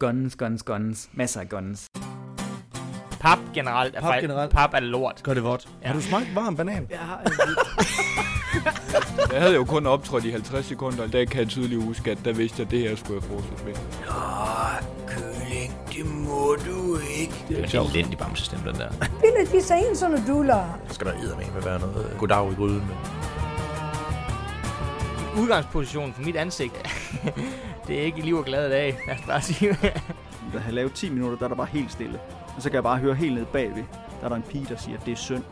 Guns, guns, guns. Masser af guns. Pap generelt er, Pap fejl- generelt. Pap er lort. Gør det vådt. Ja. Har du smagt varm banan? Jeg har Jeg havde jo kun optrådt i 50 sekunder, og der kan jeg tydeligt huske, at der vidste jeg, at det her skulle jeg fortsætte med. Kylling, det må du ikke. Det er en sjov. elendig bamsestemme, den der. Ville de sig ind, sådan duller? Så skal der med være noget goddag i gryden. Men... udgangspositionen for mit ansigt. det er ikke i liv og glade dag, lad os bare sige. Da jeg lavet 10 minutter, der er der bare helt stille. Og så kan jeg bare høre helt ned bagved, der er der en pige, der siger, at det er synd.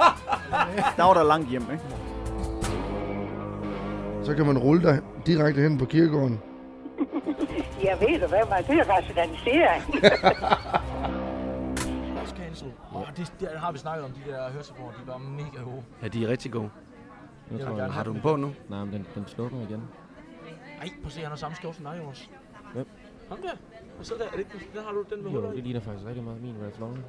der var der langt hjem, ikke? Så kan man rulle dig direkte hen på kirkegården. Jeg ved hvad man det er rationalisering. Cancel. Oh, det, det, har vi snakket om, de der høretelefoner, de var mega gode. Ja, de er rigtig gode. Jeg gerne Har du dem på nu? Nej, men den, den slukker igen. Ej, prøv at se, han har samme skjort som dig, Jonas. Hvem? Ham der. Og så der, er det den har du den med Jo, huller det i. ligner faktisk rigtig meget min Ralph Lauren.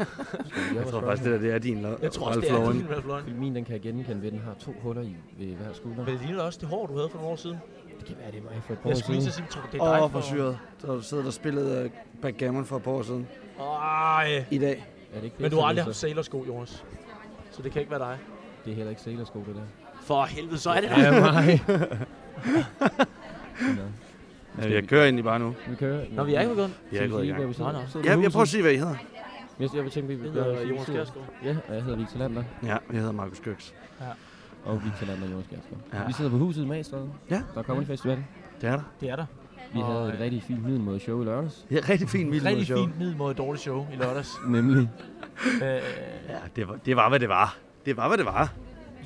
Jeg tror faktisk, det der det er din lo- Jeg tror også, Ralph det er Lauren. din Ralph Lauren. Fordi min, den kan jeg genkende ved, den har to huller i ved hver skulder. Men det ligner også det hår, du havde for nogle år siden. Det kan være, det er mig for et par Jeg år skulle lige siden. til at sige, tror, det er dig Åh, for... syret. Så har du siddet og spillet uh, backgammon for et par år siden. Ej. I dag. Er det ikke Men du har aldrig haft sailorsko, Jonas. Så det kan ikke være dig. Det er heller ikke sailorsko, det der. For helvede, så er det Ja, dig. mig. Ja, jeg kører egentlig bare nu. Vi kører. Nå, vi er ikke begyndt. Vi er ikke sidder Ja, jeg prøver at se, hvad I hedder. Jeg, jeg vil tænke, vi... Hedder Jonas Kjærsgaard. Ja, og jeg hedder Victor Lander. Ja, jeg hedder Markus Køks. Og Victor Lander og Jonas Kjærsgaard. Ja. Vi sidder på huset i Magstræde. Ja. Der er kommet festival. Det er der. Det er der. Vi Og, havde et øh, rigtig fint middelmåde show i lørdags. Det er rigtig fint Et vildt rigtig show. fint middelmåde dårligt show i lørdags. Nemlig. øh, Ja, det var, det var, hvad det var. Det var, hvad det var.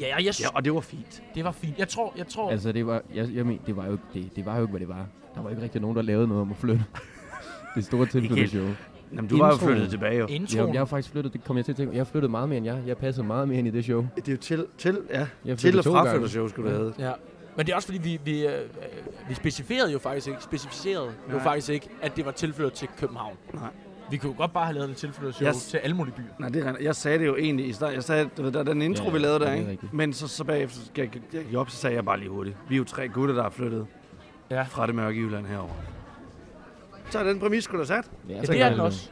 Ja, og jeg, Ja, og det var fint. det var fint. Jeg tror, jeg tror... Altså, det var, jeg, jeg mener, det var jo ikke, det, det var jo ikke, hvad det var. Der var ikke rigtig nogen, der lavede noget om at flytte. det store tilflytte show. Jamen, du var jo flyttet tilbage, jo. introen, Jeg, jeg har faktisk flyttet, det kom jeg til at tænke. Jeg har flyttet meget mere end jer. Jeg passede meget mere ind i det show. Det er jo til, til, ja, Jeg til og to fra gange. flyttershow, skulle du have. Ja. Men det er også fordi, vi, vi, øh, øh, vi specificerede jo faktisk ikke, specificerede jo Nej. faktisk ikke, at det var tilflyttet til København. Nej. Vi kunne jo godt bare have lavet et tilflyttet show Yes. til alle mulige byer. Nej, det er, jeg sagde det jo egentlig i starten. Jeg sagde, du ved, der er den intro, Ja, vi lavede ja, der, det er ikke? rigtigt. Men så, så bagefter så jeg, jeg gik op, så sagde jeg bare lige hurtigt. Vi er jo tre gutter, der er flyttet Ja. fra det mørke Jylland herover. Så er den præmis sgu da sat. Ja, så det er jeg den det. også.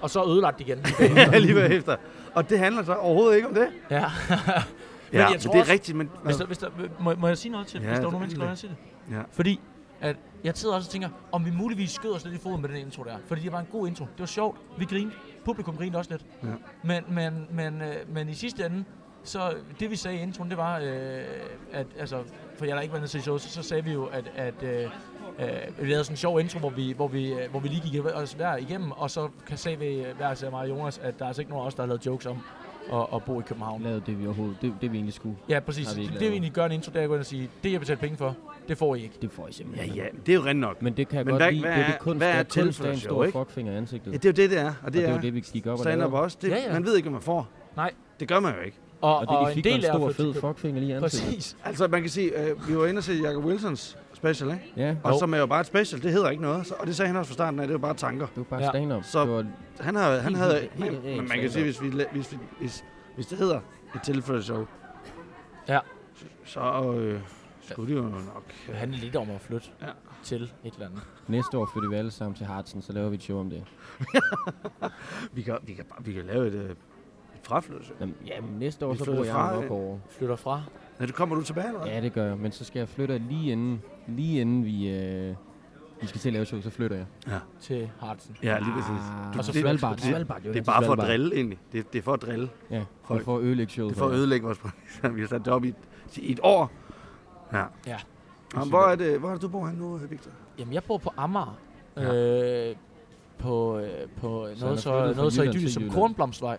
Og så ødelagt igen. Ja, lige bagefter. Og det handler så overhovedet ikke om det. ja. Ja, men, jeg tror det er også- rigtigt, men... Hvis der, hvis der, må, må jeg sige noget til, Ja, ja, hvis der er nogen mennesker, der vil sige det? Ja. Fordi at jeg sidder også og tænker, om vi muligvis skød os lidt i foden med den intro der. Fordi det var en god intro. Det var sjovt. Vi grinede. Publikum grinede også lidt. Ja. Men, men, men, øh, men i sidste ende, så det vi sagde i introen, det var, øh, at altså, for jeg har ikke været nede til så, så sagde vi jo, at, at øh, øh, vi lavede sådan en sjov intro, hvor vi, hvor vi, øh, hvor vi lige gik os hver igennem, og så kan sagde vi øh, hver til mig og Jonas, at der er altså ikke nogen af os, der har lavet jokes om at, at bo i København. lavede det, vi overhovedet, det, det vi egentlig skulle. Ja, præcis. Det, det lavet. vi egentlig gør en intro, det er at gå ind og sige, det jeg betaler penge for, det får I ikke. Det får I Ja, simpelthen. ja, det er jo rent nok. Men det kan jeg Men godt hvad- lide. hvad det er er- det kunst, hvad er det er kunst en stor fuckfinger i ansigtet. Ja, det er jo det, det er. Og og det, det er er jo det, vi gik op og lavede. også. Det, Ja, ja. Man ved ikke, hvad man får. Nej. Det gør man jo ikke. Og, Og det, de fik, en er stor fed fuckfinger lige i ansigtet. Præcis. Altså, man kan sige, øh, vi var inde og se Jacob Wilsons special, ikke? Ja, Og som er jo bare et special, det hedder ikke noget. Så, og det sagde han også fra starten af, det var bare tanker. det var bare Ja. stand-up. Så- det var, Han, har, han Helt- havde... helt- helt men, man kan sige, hvis, vi, hvis, vi, hvis, hvis det hedder et tilfælde show, Ja. så øh, skulle det jo nok... Det handler lidt om at flytte Ja. til et eller andet. næste år flytter vi alle sammen til Hartsen, så laver vi et show om det. Vi kan, vi kan, bare- vi kan lave et, øh, et fraflyttelse. Jamen, ja, men næste år, Vi så bor jeg fra, nok øh, over. Flytter fra. Nej, det kommer du tilbage, eller hvad? Ja, det gør jeg. Men så skal jeg flytte lige inden, lige inden vi, øh, vi skal til at lave show, så flytter jeg. til Hartsen. Ja, lige præcis. Ah, Og så det, Svalbard. det- Svalbard, Det er bare for at drille, egentlig. Det, det er for at drille. Ja, for, for at ødelægge showet. Det er for at ødelægge vores præmisser. Vi har sat det op i, et- i et år. Ja. Ja. Jamen, hvor, er det, hvor er det, du bor nu, Victor? Jamen, jeg bor på Amager. Ja. Øh, på, øh, på er noget så, noget så idyllisk som Jylland. Kornblomstvej.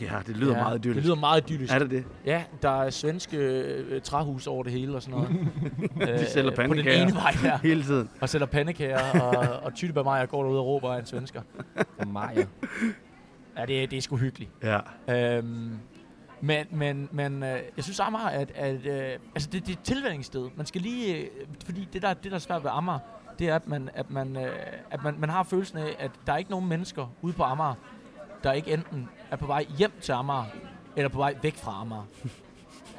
Ja, det lyder ja, meget idyllisk. Det lyder meget idyllisk. Er det det? Ja, der er svenske øh, træhus over det hele og sådan noget. De sælger På den pandekager. ene vej her. Hele tiden. Og sælger pandekager, og, og Tyttebær Maja går derude og råber af en svensker. Og Maja. Ja, det, er- det er sgu hyggeligt. Ja. Øhm, men men, men øh, jeg synes Amager, at, at øh, altså det, det er et tilvændingssted. Man skal lige, øh, fordi det der, det der er svært ved Amager, det er, at man, at man, øh, at man, man har følelsen af, at der er ikke nogen mennesker ude på Amager, der ikke enten er på vej hjem til Amager, eller på vej væk fra Amager.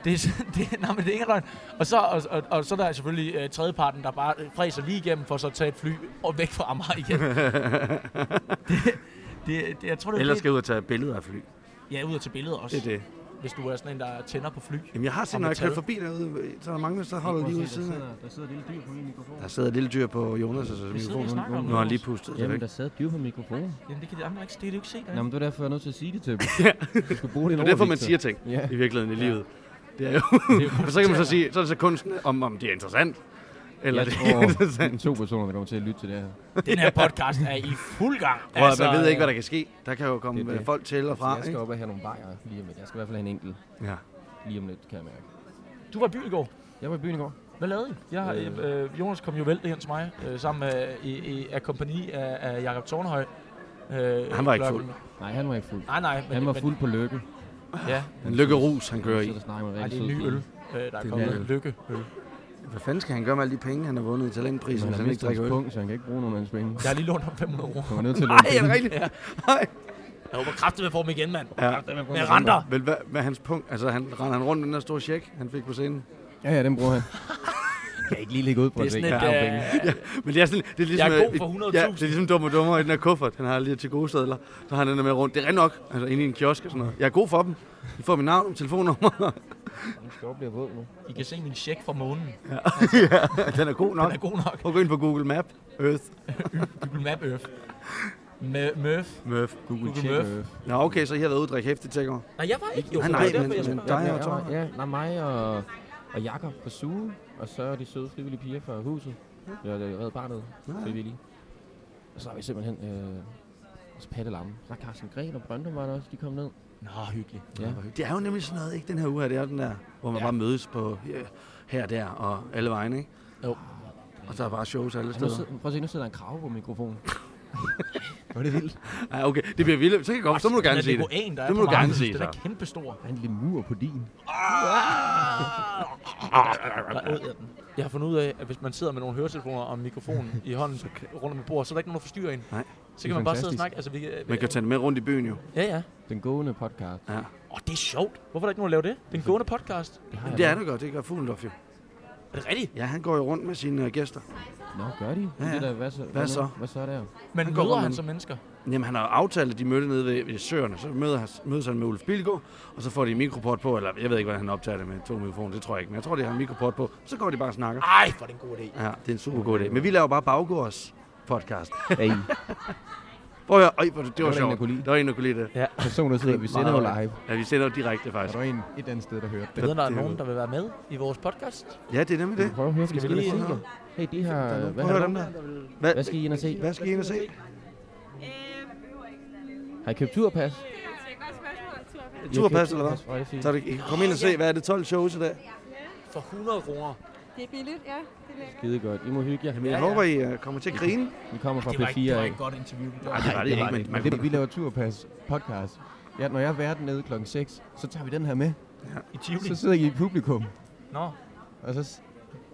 Det er, det, nej, men det er ikke løgn. Og så, og, og, og så er der selvfølgelig øh, tredjeparten, der bare fræser lige igennem for så at tage et fly og væk fra Amager igen. det, det, det, jeg tror, det er Ellers det- skal ud og tage billeder af fly. Ja, ud og til billeder også. Det er det. Hvis du er sådan en, der tænder på fly. Jamen, jeg har set, når jeg kører forbi derude, så er der mange, der holder lige ude siden af. Der sidder et lille dyr på min mikrofon. Der sidder et lille dyr på Jonas' sidder mikrofon. har han lige det Jamen, der sad et dyr på mikrofonen. Jamen, det kan de andre ikke, det kan de jo ikke se. Nå, men det er derfor, jeg er nødt til at sige det til dem. Du skal bruge Det det er derfor, man siger ting Ja. i virkeligheden i livet. Det er jo... Det er jo Og så kan man så sige, så er det så kunsten, om, om det er interessant. Eller Jeg det er tror, to personer, der kommer til at lytte til det her. Den her podcast er i fuld gang. Prøv, altså, man ved ikke, hvad der kan ske. Der kan jo komme Det er det. folk til og fra. Jeg skal Ikke? op og have nogle bajer lige om lidt. Jeg skal i hvert fald have en enkelt Ja. lige om lidt, kan jeg mærke. Du var i byen i går. Jeg var i byen i går. Hvad lavede I? Jeg, har, Øh. øh, Jonas kom jo væltet hen til mig, øh, sammen med i, i, af kompagni af, af Jakob Tornhøj. Øh, Han var ikke fuld. Nej, han var ikke fuld. Nej, nej. Men, Han var men- fuld på lykke. Ja, En lykkerus, han kører i. Så der snakker nej, rigtig det er en ny øl, øh, der er Det er kommet. en øl. Lykke øl. Hvad fanden skal han gøre med alle de penge, han har vundet i talentprisen, hvis han ikke drikker øl? punkt, så han kan ikke bruge nogen af hans penge. Jeg har lige lånt ham 500 kroner. Han var nødt til at Nej, låne er det rigtigt? Nej. Jeg håber kraftigt, at få dem igen, mand. Ja. Med renter. Vel, hvad, hvad hans punkt? Altså, han render han rundt med den der store check, han fik på scenen. Ja, ja, den bruger han. Jeg kan ikke lige lægge ud på Det er det. sådan et, øh, Men det er, sådan, det er ligesom, Jeg er god øh, for 100.000. Ja, det er ligesom dum og dummer i den her kuffert. Han har lige til gode sædler. Så har han den der med rundt. Det er rent nok. Altså inde i en kiosk og sådan noget. Jeg er god for dem. De får mit navn og telefonnummer. Nu skal jeg blive våd nu. I kan se min check fra månen. ja, den er god nok. Den er god nok. Prøv at gå ind på Google Map. Earth. Google Map Earth. Murph. Murph. Google, Google check. Øh. Nå, okay, så I har været ude og drikke hæftigt tækker. Nej, jeg var ikke. Jo, Nej, det nej, derfor, men- jeg men dig Ja, og Thor. ja, ja, nej, mig og, og Jakob på suge, og så de søde frivillige piger fra huset. Ja, det er reddet barnet frivillige. Og så har vi simpelthen øh, også Patte Lamme. Så er Carsten Gren og Brøndum var der også, de kom ned. Nå, hyggeligt. Ja. Det er jo nemlig sådan noget, ikke? Den her uge her, det er den der, hvor man Ja. bare mødes på her og der og alle vegne, ikke? Jo. Og så er bare shows alle Ja, nu steder. prøv at se, nu sidder der en krav på mikrofonen. Var det vildt? Ja, okay. Det bliver vildt. Så kan jeg godt. Så må du gerne sige det. det. Der er Det må du gerne sige, Den er så. kæmpestor. Der er en lemur på din. Der. Jeg har fundet ud af, at hvis man sidder med nogle høretelefoner og mikrofonen i hånden rundt om et bord, så er der ikke nogen, der forstyrrer en. Nej. Så Det kan er man bare sidde og snakke. Altså, vi, vi, Man kan tage det med rundt i byen jo. Ja, ja. Den gående podcast. Ja. Åh, det er sjovt. Hvorfor er der ikke nogen, der laver det? Det er en gående podcast. Det har Det er det godt. Det gør Fuglendorf jo. Er det rigtigt? Ja, han går jo rundt med sine uh, gæster. Nå, gør de? Ja, ja. Det der, hvad, så, Hvad så? Hvad så der? Men Han går møder han som mennesker? Jamen, han har aftalt, at de mødte nede ved, ved Søerne. Så møder han, mødes han med Ulf Bilgaard, og så får de en mikroport på, eller jeg ved ikke, hvordan han optager det med to mikrofoner, det tror jeg ikke, men jeg tror, de har en mikroport på. Så går de bare og snakker. Ej, er det en god idé. Ja, det er en super god idé. Men vi laver bare baggårds podcast. Hey, Prøv at høre. Øj, det, det var en, der sjovt. kunne lide. Der var en, der kunne lide det. Ja. person, der sidder, vi sender jo live. Ja, vi sender jo direkte faktisk. der en et eller andet sted, der hørte det? Ved der er nogen, der vil være med i vores podcast? Ja, det er nemlig det. Prøv at høre, Skal vi lige- se Hey, de har... Hvad, har dem der. Hvad, hvad skal I ind og se? hvad skal I ind og se? Har I købt turpas? Turpas, eller hvad? er. Så det, I kan komme ind og se, hvad er det 12 shows i dag? For 100 kroner. Det er billigt, ja. Det er. Skide godt. I må hygge jer. Jamen, jeg håber, I uh, kommer til at grine. Vi kommer fra Det var, ikke, det P4 var af. ikke et godt interview. Det var, Ej, det var det ikke, men man det, vi laver turpas podcast. Ja, når jeg er vært nede klokken 6, så tager vi den her med. I Tivoli. Så sidder I i publikum. Nå. Og så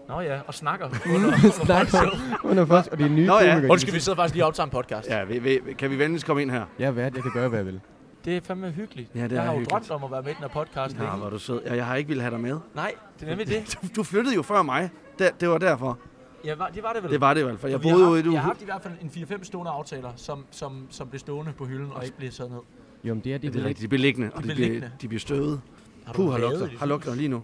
Nå ja, og snakker. under, under snakker under først, og det er nye Nå ja. Undskyld, vi sidder faktisk lige og optager en podcast. Ja, vi, vi, kan vi venligst komme ind her? Jeg er vært, jeg kan gøre, hvad jeg vil. Det er fandme hyggeligt. Ja, det jeg er har jo hyggeligt. drømt om at være med i den her podcast. Ja, hvor er du sød. Ja, jeg har ikke ville have dig med. Nej, det er nemlig det. Du, du flyttede jo før mig. Det, det var derfor. Ja, var, det var det vel. Det var det i hvert fald. Jeg boede ude i du. Jeg har haft i hvert fald en 4-5 stående aftaler, som, som, som blev stående på hylden og ikke blev sat ned. Jo, men det er det, Ja, det er rigtigt. De bliver liggende, og De de bliver de bliver støvet. Har Puh, har lugter. Har lugter lige nu.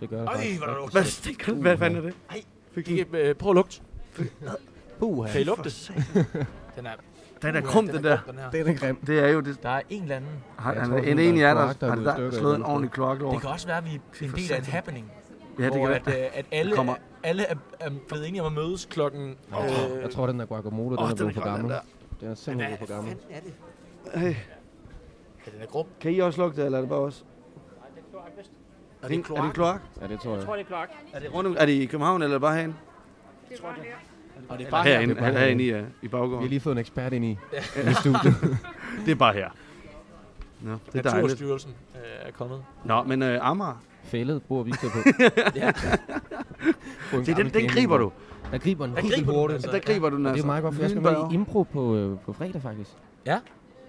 Det gør jeg Øj, hvor der lugter. Hvad, stinker, hvad fanden er det? Ej, Kig, øh, prøv at lugte. Puh, Kan I lugte? Den er, Den er krum, den den er der. den. Det er grim. Det er jo det. Der er en eller anden. Har, Jeg han, tror, en er af dig der er har slået en ordentlig kloak over. Det kan også være, at vi er en del af en satan. happening. Ja, det hvor at, øh, at alle, kommer- alle er, er blevet enige om at mødes klokken... Øh, jeg tror, den der guacamole, den Åh, er den blevet er for den gammel. Den er simpelthen blevet for gammel. er det? Hey, Ja, den er grum. kan I også lugte, eller er det bare os? Er Er det det, kloak? er det kloak? Ja, det tror jeg. det er kloak. Er det, rundt er det i København, eller bare herinde? Det er bare her. Og det er Bare herinde, det er bare herinde i, uh, i Vi har baggården. lige fået en ekspert ind i, i studiet. Det er bare her. Nå, det er dejligt. Naturstyrelsen øh, er kommet. Nå, men uh, Amager, Fældet bruger vi på. Ja. på en det, den, den griber du. Der griber den Der helt griber hurtigt. den, Der griber du den altså. det er meget godt, for jeg skal med i impro på, øh, på fredag faktisk. Ja.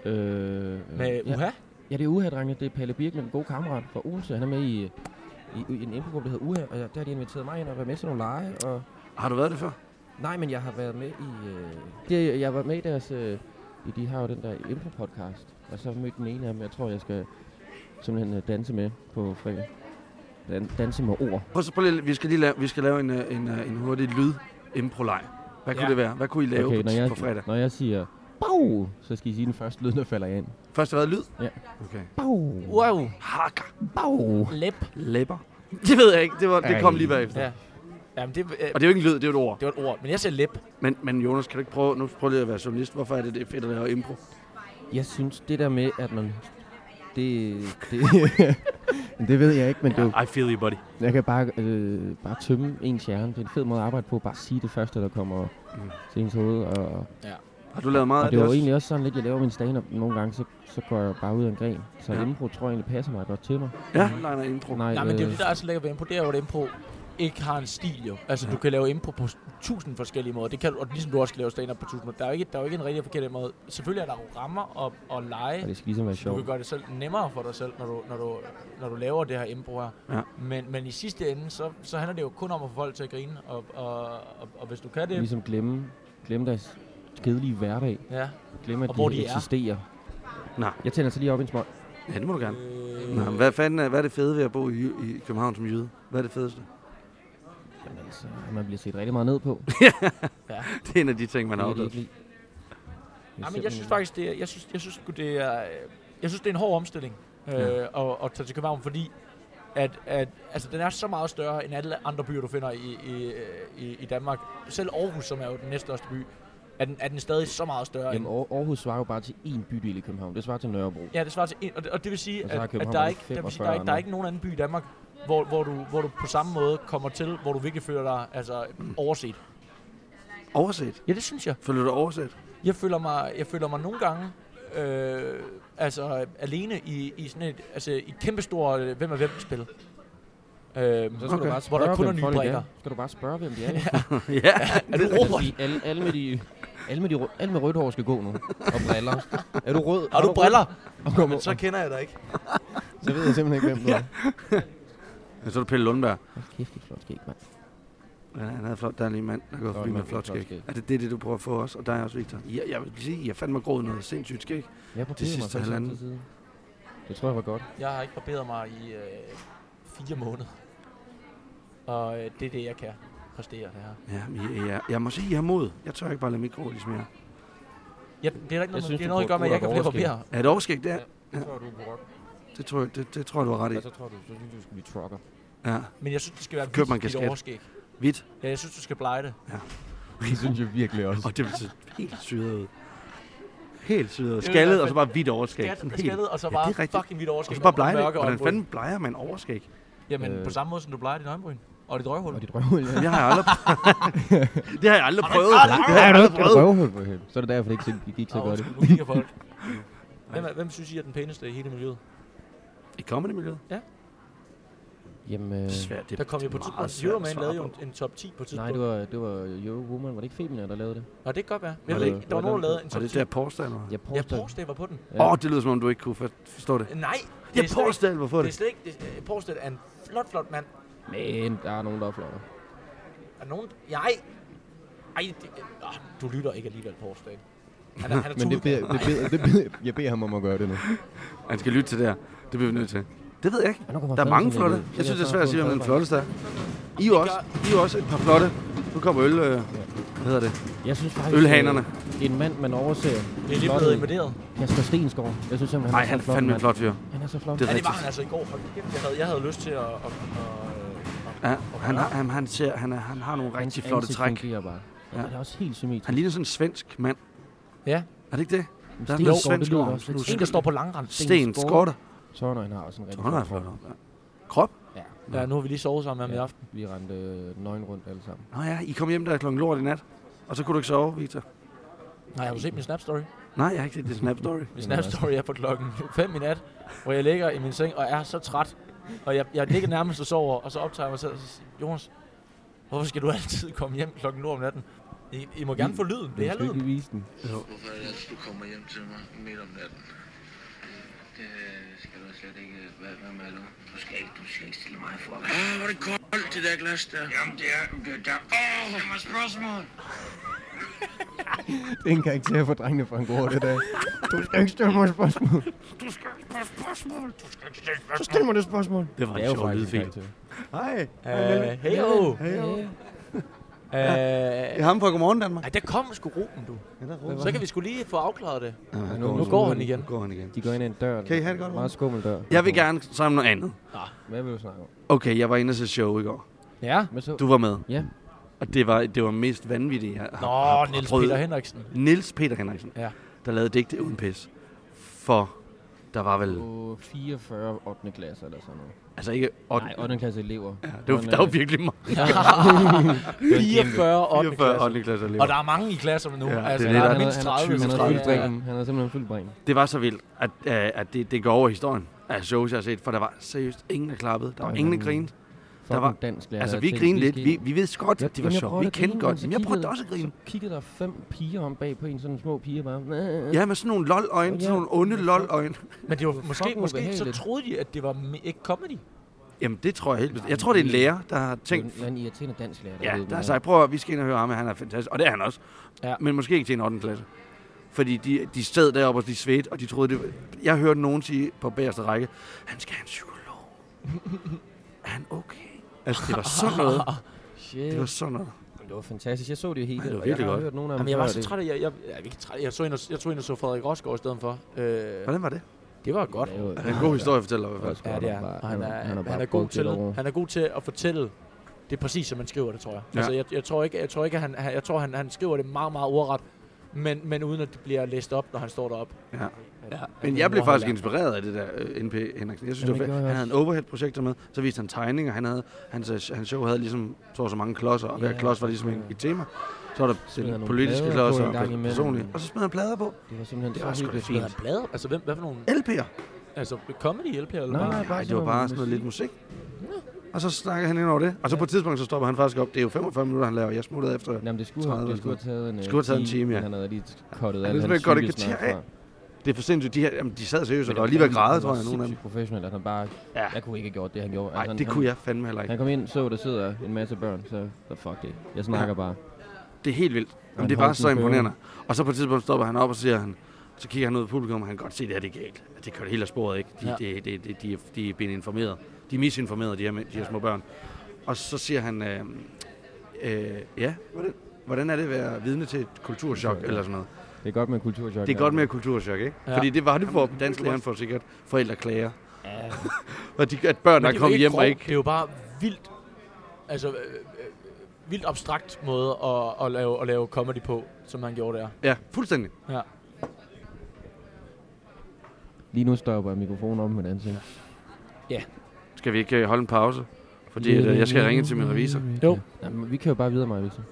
Øh, øh, Med ja. uha. Ja, det er Uha, drenge. Det er Palle Birk, min gode kammerat fra Odense. Han er med i, i, i en infogruppe, der hedder Uha, og der har de inviteret mig ind og været med til nogle lege. Og Har du været det før? Nej, men jeg har været med i... Øh, det, jeg var med i deres... Øh, i, de har jo den der info-podcast. Og så mødte den ene af dem, jeg tror, jeg skal simpelthen øh, danse med på fredag. Dan, danse med ord. Prøv, så prøv lige, vi skal lige lave, vi skal lave en, øh, en, øh, en hurtig lyd impro Hvad kunne Ja. det være? Hvad kunne I lave okay, på, når jeg, på fredag? Når jeg siger... Bau! Så skal I sige den første lyd, der falder ind. Først har været lyd? Ja. Okay. Bau! Wow. Hakker. Bau! Læb. Læber. Det ved jeg ikke. Det, var, det kom lige bagefter. Ja. Jamen, det, øh, Og det er jo ikke en lyd, det er et ord. det var et ord. Men jeg siger læb. Men, men Jonas, kan du ikke prøve, nu prøv lige at være journalist. Hvorfor er det, det er fedt at lave impro? Jeg synes, det der med, at man... Det, det, det ved jeg ikke, men det er jo, I feel you, buddy. jeg kan bare, øh, bare tømme ens hjerne. Det er en fed måde at arbejde på. Bare sige det første, der kommer Mm. til ens hoved. Og, Har du lavet meget og af det det var også? egentlig også sådan lidt, jeg laver min stand-up nogle gange, så, så går jeg bare ud af en gren. Så Ja. ja. impro tror jeg egentlig passer mig godt til mig. Ja, nej, nej, impro. Nej, Nej, men det er jo øh, det, der er så lækkert ved impro. Det er jo, at impro ikke har en stil jo. Altså, du kan lave impro på tusind forskellige måder. Det kan du, og ligesom du også kan lave stand-up på tusind måder. Der er jo ikke, der er jo ikke en rigtig forkert måde. Selvfølgelig er der jo rammer og, og lege. Og det skal ligesom være Du sjovt. kan gøre det selv nemmere for dig selv, når du, når du, når du laver det her impro her. Ja. Men, men i sidste ende, så, så handler det jo kun om at få folk til at grine. Og, og, og, og hvis du kan det... Ligesom glemme, glemme deres kedelige hverdag. Ja. Glemme, at Og hvor de, de er. eksisterer. Nej. Jeg tænder så lige op i en smøg. Ja, det må du gerne. Øh, Nå, hvad fanden er, hvad er det fede ved at bo i, i København som jyde? Hvad er det fedeste? Jamen altså, man bliver set rigtig meget ned på. Ja. Det er en af de ting, man har oplevet. men jeg synes faktisk, det er, jeg synes, jeg synes, det er, jeg synes, det er en hård omstilling øh, Ja. at, at tage til København, fordi at, at, altså, den er så meget større end alle andre byer, du finder i, i, i, i Danmark. Selv Aarhus, som er jo den næststørste by, er den, er den stadig så meget større. Jamen, Aarhus svarer jo bare til én bydel i København. Det svarer til Nørrebro. ja, det svarer til en, og, det, og det vil sige, Og at, at der, er ikke, der, vil sige, 45 der, er, ikke- der er ikke nogen anden by i Danmark, hvor, hvor, du, hvor du på samme måde kommer til, hvor du virkelig føler dig altså, overset. Overset? Ja, det synes jeg. Føler du dig overset? Jeg føler mig, jeg føler mig nogle gange øh, altså alene i, i sådan et, altså et kæmpestort øh, hvem er hvem spil. Øh, Så skal okay. du bare hvor spørge, der kun er hvem nye folk brækker. er. Skal du bare spørge, hvem de er. ja. Er du Altså, sige, alle, alle, med de, alle, med de, rød- alle med rødt hår skal gå nu. Og briller. Er du rød? Har du rød? briller? Og kom, Men så kender jeg dig ikke. så ved jeg simpelthen ikke, hvem du er. Ja, så er du Pelle Lundberg. Hold kæft, det er flot skæg, mand. Ja, han er flot. Der er lige en mand, der går Flot forbi med flot skæg. skæg. Er det det, det, du prøver at få os? Og dig også, Victor? Ja, jeg vil sige, jeg fandt mig groet noget sindssygt skæg. Jeg Det mig sidste faktisk halvanden. Det tror jeg var godt. Jeg har ikke barberet mig i øh, fire måneder. Og øh, det er det, jeg kan præstere det her. Ja, men jeg, jeg, jeg må sige, jeg har mod. Jeg tør ikke bare lade mit grå ligesom mere. Ja, det er der ikke noget, synes, det er noget, der gør med, at jeg kan burde flere overskæg. barbere. Er det overskæg, det er? Det tror jeg, du er på rock. Det tror, jeg, det, det tror jeg, du har ret i. Ja, så tror du, så synes du, du skal blive trucker. Ja. Men jeg synes, det skal være Køb en hvidt, overskæg. Hvidt. Ja, jeg synes, du skal blege det. Det synes jeg virkelig også. Og det vil se helt syret ud. Helt syret Skaldet, og så bare hvidt overskæg. Skat, skaldet, og så Ja, bare det er rigtigt. fucking hvidt overskæg. Og så bare blege det. Hvordan fanden bleger man overskæg? Jamen, Øh. på samme måde, som du bleger dine øjenbryn. Og dit røvhul. Og dit røvhul, ja. Det har jeg aldrig Det har jeg aldrig prøvet. Det har jeg aldrig prøvet. røvhul på hende. Så er det derfor, det ikke gik så godt. Nu kigger folk. Hvem, hvem synes I er den pæneste i hele miljøet? I comedy-miljøet? Jamen, øh, Svært. Det Der kom vi på tidspunkt. Euroman lavede jo på. en, en top 10 på et nej, tidspunkt. det var, det var Yo Woman. Var det ikke Femina, der lavede det? Nå, det kan godt være. Jeg Var det- ikke, der var var nogen, der det- lavede en Og top det 10. der Porsdal? Ja, Ja, Porsdal. Porsdal var på den. Åh, oh, det lyder som om, du ikke kunne for- forstå det. Nej, Ja, det er slet ikke, Porsdal, hvorfor det er det? slet ikke, det, er- Porsdal er en flot, flot mand. Men der er nogen, der er flotte. Er nogen, jeg, ej, det, ah, du lytter ikke alligevel, Porsdal. Han er, han er Men det beder, det beder, det beder, jeg beder ham om at gøre det nu. Han skal lytte til det her. Det bliver vi nødt til. Det ved jeg ikke. Der er mange flotte. Jeg synes, det er svært at sige, hvem den flotteste er. I er også, I er også et par flotte. Nu kommer øl... Øh, hvad hedder det? Jeg synes faktisk, Ølhanerne. øh, en mand, man overser. Det er lige blevet invaderet. Kasper Stensgaard. Jeg synes simpelthen, Nej, han han er er så flot fandme en flot fyr. Han er så flot. Det er Ja, det var han altså i går. Jeg havde, jeg havde lyst til at... at, at, at, Ja, han, har, han, han, ser, han, er, han har nogle Hans rigtig flotte træk. fungerer bare. Ja. Han er også helt symmetrisk. Han ligner sådan en svensk mand. Ja. Er det ikke det? Der er noget det svensk lyder over. en, der står på langrand. Sten Skorter. Så han har også en rigtig er flot flot. Ja. Krop? Ja. Ja, nu har vi lige sovet sammen med ham i Ja. aften. Vi rendte øh, nøgen rundt alle sammen. Nå ja, I kom hjem der klokken lort i nat. Og så kunne du ikke sove, Victor. Nej, har du set min Snap Story? Nej, jeg har ikke set det Snap Story. Min Snap Story er på klokken 5 i nat, hvor jeg ligger i min seng og er så træt. Og jeg, jeg ligger nærmest og sover, og så optager jeg mig selv og så siger, Jonas, hvorfor skal du altid komme hjem klokken lort om natten? I, I må gerne få lyden. Det er lyden. Hvorfor er det, at du kommer hjem til mig midt om natten? Det skal du slet ikke. Hvad, hvad med nu? Du skal ikke, du skal ikke stille mig for. Åh, hvor er det koldt, det der glas der. Jamen, det er... Det, der. Åh, det var spørgsmål. Det er en karakter for drengene fra en gård, det der. Du skal ikke stille mig et spørgsmål. Du skal ikke stille spørgsmål. Du skal ikke stille Så stil mig det spørgsmål. Det var Det en er jo sjov faktisk en lydfil. Hej. Øh, heyo. Heyo. Øh, Det er ham fra Godmorgen Danmark. Ej, der kom sgu Ruben, du. Ja, der er Ruben. Så kan vi sgu lige få afklaret det. Ja, Ja, Nu, nu går han igen. Nu går han igen. De går ind i en dør. Kan I have det godt, Meget skummel dør. Jeg vil gerne sammen noget andet. Hvad vil du snakke om? Okay, jeg var inde og se show i går. Ja. Så? Du var med. Ja. Og det var det var mest vanvittige, jeg har, Nå, har, har Niels prøvet. Peter Henriksen. Niels Peter Henriksen. Ja. Der lavede digte uden pis. For der var vel... På 44 8. klasse eller sådan noget. Altså ikke... 8. Nej, 8. klasse elever. Ja, det var, der var virkelig mange. 44 8. 44 8. klasse elever. Og der er mange i klasserne nu. Ja, det altså, er der det, er der- mindst han, 30. han, er jeg. fuld Han er simpelthen fuld bræn. Det var så vildt, at, øh, at det, det går over i historien af shows, jeg har set. For der var seriøst ingen, der klappede. Der var Ej, ingen, der grinede. Der Fucking var, dansk lærer. altså, der vi grinede lidt. Vi, vi vidste godt, at det var sjovt. Vi kendte godt. men jeg prøvede også at grine. Så kiggede der fem piger om bag på en, sådan små piger bare. Ja, med sådan nogle lol-øjne. Sådan nogle onde lol-øjne. Men det var Det var måske, måske så troede de, at det var ikke comedy. Jamen, det tror jeg helt bestemt. Jeg tror, det er en lærer, der har tænkt... Det er en irriterende dansk lærer. Ja, ved, der har sagt, prøv at vi skal ind og høre ham, han er fantastisk. Og det er han også. Ja. Men måske ikke til en 8. klasse. Fordi de, de sad deroppe, og de svedte, og de troede, det var... Jeg hørte nogen sige på bagerste række, han skal have en psykolog. er han okay? Altså, det var sådan noget. Shit. Det var sådan noget. Jamen, det var fantastisk. Jeg så det hele. Ej, det var virkelig jeg godt. hørt nogle af dem Jamen, jeg var så træt af, jeg, jeg, jeg, ikke træt, jeg, så ind og, jeg tog ind og så Frederik Rosgaard i stedet for. Øh, Hvordan var det? det var godt. Det er er en god historiefortæller i hvert fald. Ja, det er han han. bare- Og han er, han er han bare er, god til, han er god til at fortælle det præcis, som man skriver det, tror jeg. Ja. Altså, jeg, jeg tror ikke, jeg tror ikke, at han, han- jeg tror, han, han skriver det meget, meget ordret, men, men uden at det bliver læst op, når han står deroppe. Ja. Ja. Men jeg blev faktisk inspireret af det der uh, NP Henriksen. Jeg synes, Jamen, det var det Han havde en overhead-projektor med, så viste han tegninger. Han havde, hans, øh, hans show havde ligesom så, så mange klodser, og hver Ja, klods var ligesom en, ja. et tema. Så var der den politiske plader på klods en og personlige. Og så smed han plader på. Det var simpelthen Det så var sgu da hyggeligt. fint. Plader? Altså, hvem, hvad for nogle? LP'er. Altså, comedy LP'er? Eller Nej, hvad? nej, Nej, bare det var bare sådan noget lidt musik. Og så snakker han ind over det. Og så på et tidspunkt, så stopper han faktisk op. Det er jo 45 minutter, han laver. Jeg smuttede efter. Jamen, det skulle, have, 30 det skulle have taget en, øh, Skulle have taget en time, ja. Han havde lige kottet Ja, alt det er godt et kvarter af. Det er for sindssygt. De, her, jamen, de sad seriøst, og der var lige ved at græde, tror var jeg, nogle af dem. professionel, at han bare... Ja. Jeg kunne ikke have gjort det, han gjorde. Nej, Altså, det han, kunne jeg fandme heller ikke. Han kom ind, så der sidder en masse børn, så så fuck det. Jeg snakker bare. Det er helt vildt. Jamen, det er bare holdt så imponerende. Og så på et tidspunkt stopper han op og siger han, så kigger han ud på publikum, og han kan godt se, at det her det er galt. At det kører helt af sporet, ikke? De, Ja. de, de, de, de, er, de er blevet informeret. De er misinformeret, de her, de her små børn. Og så siger han, øh, øh, ja, hvordan, hvordan er det at være vidne til et kulturschok, eller sådan noget? Det er godt med kulturchok. Det er godt med kulturschok, ikke? Ja. Fordi det var det for dansklæreren for sikkert forældre klager. Ja, Og de, at børn, der det er kom ikke hjem og grov. ikke... Det er jo bare vildt, altså, øh, øh, vildt abstrakt måde at, at, lave, at lave comedy på, som han gjorde der. Ja, fuldstændig. Ja. Lige nu stopper jeg mikrofonen om med dansing. Skal vi ikke øh, holde en pause? Fordi at, øh, jeg skal ringe til min revisor. Jo. Jamen, vi kører bare videre, Maja Victor.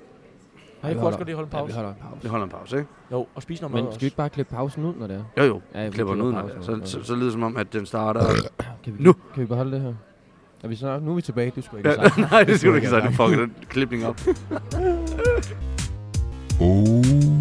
Har I vi kunne også godt lige holde en Ja, vi pause? holder en pause. Vi holder en pause, ikke? Jo, og spise noget Men mad skal vi ikke bare klippe pausen ud, når det er? Jo, jo. Ja, vi Klipper den ud, når det er. så, ja. så, så lyder det som om, at den starter... Kan vi, Nu! Kan vi beholde det her? Er vi så, nu er vi tilbage, du skulle ikke Ja, have sagt. nej, det skal du ikke sige. Du fucker den klipning op. Oh yeah.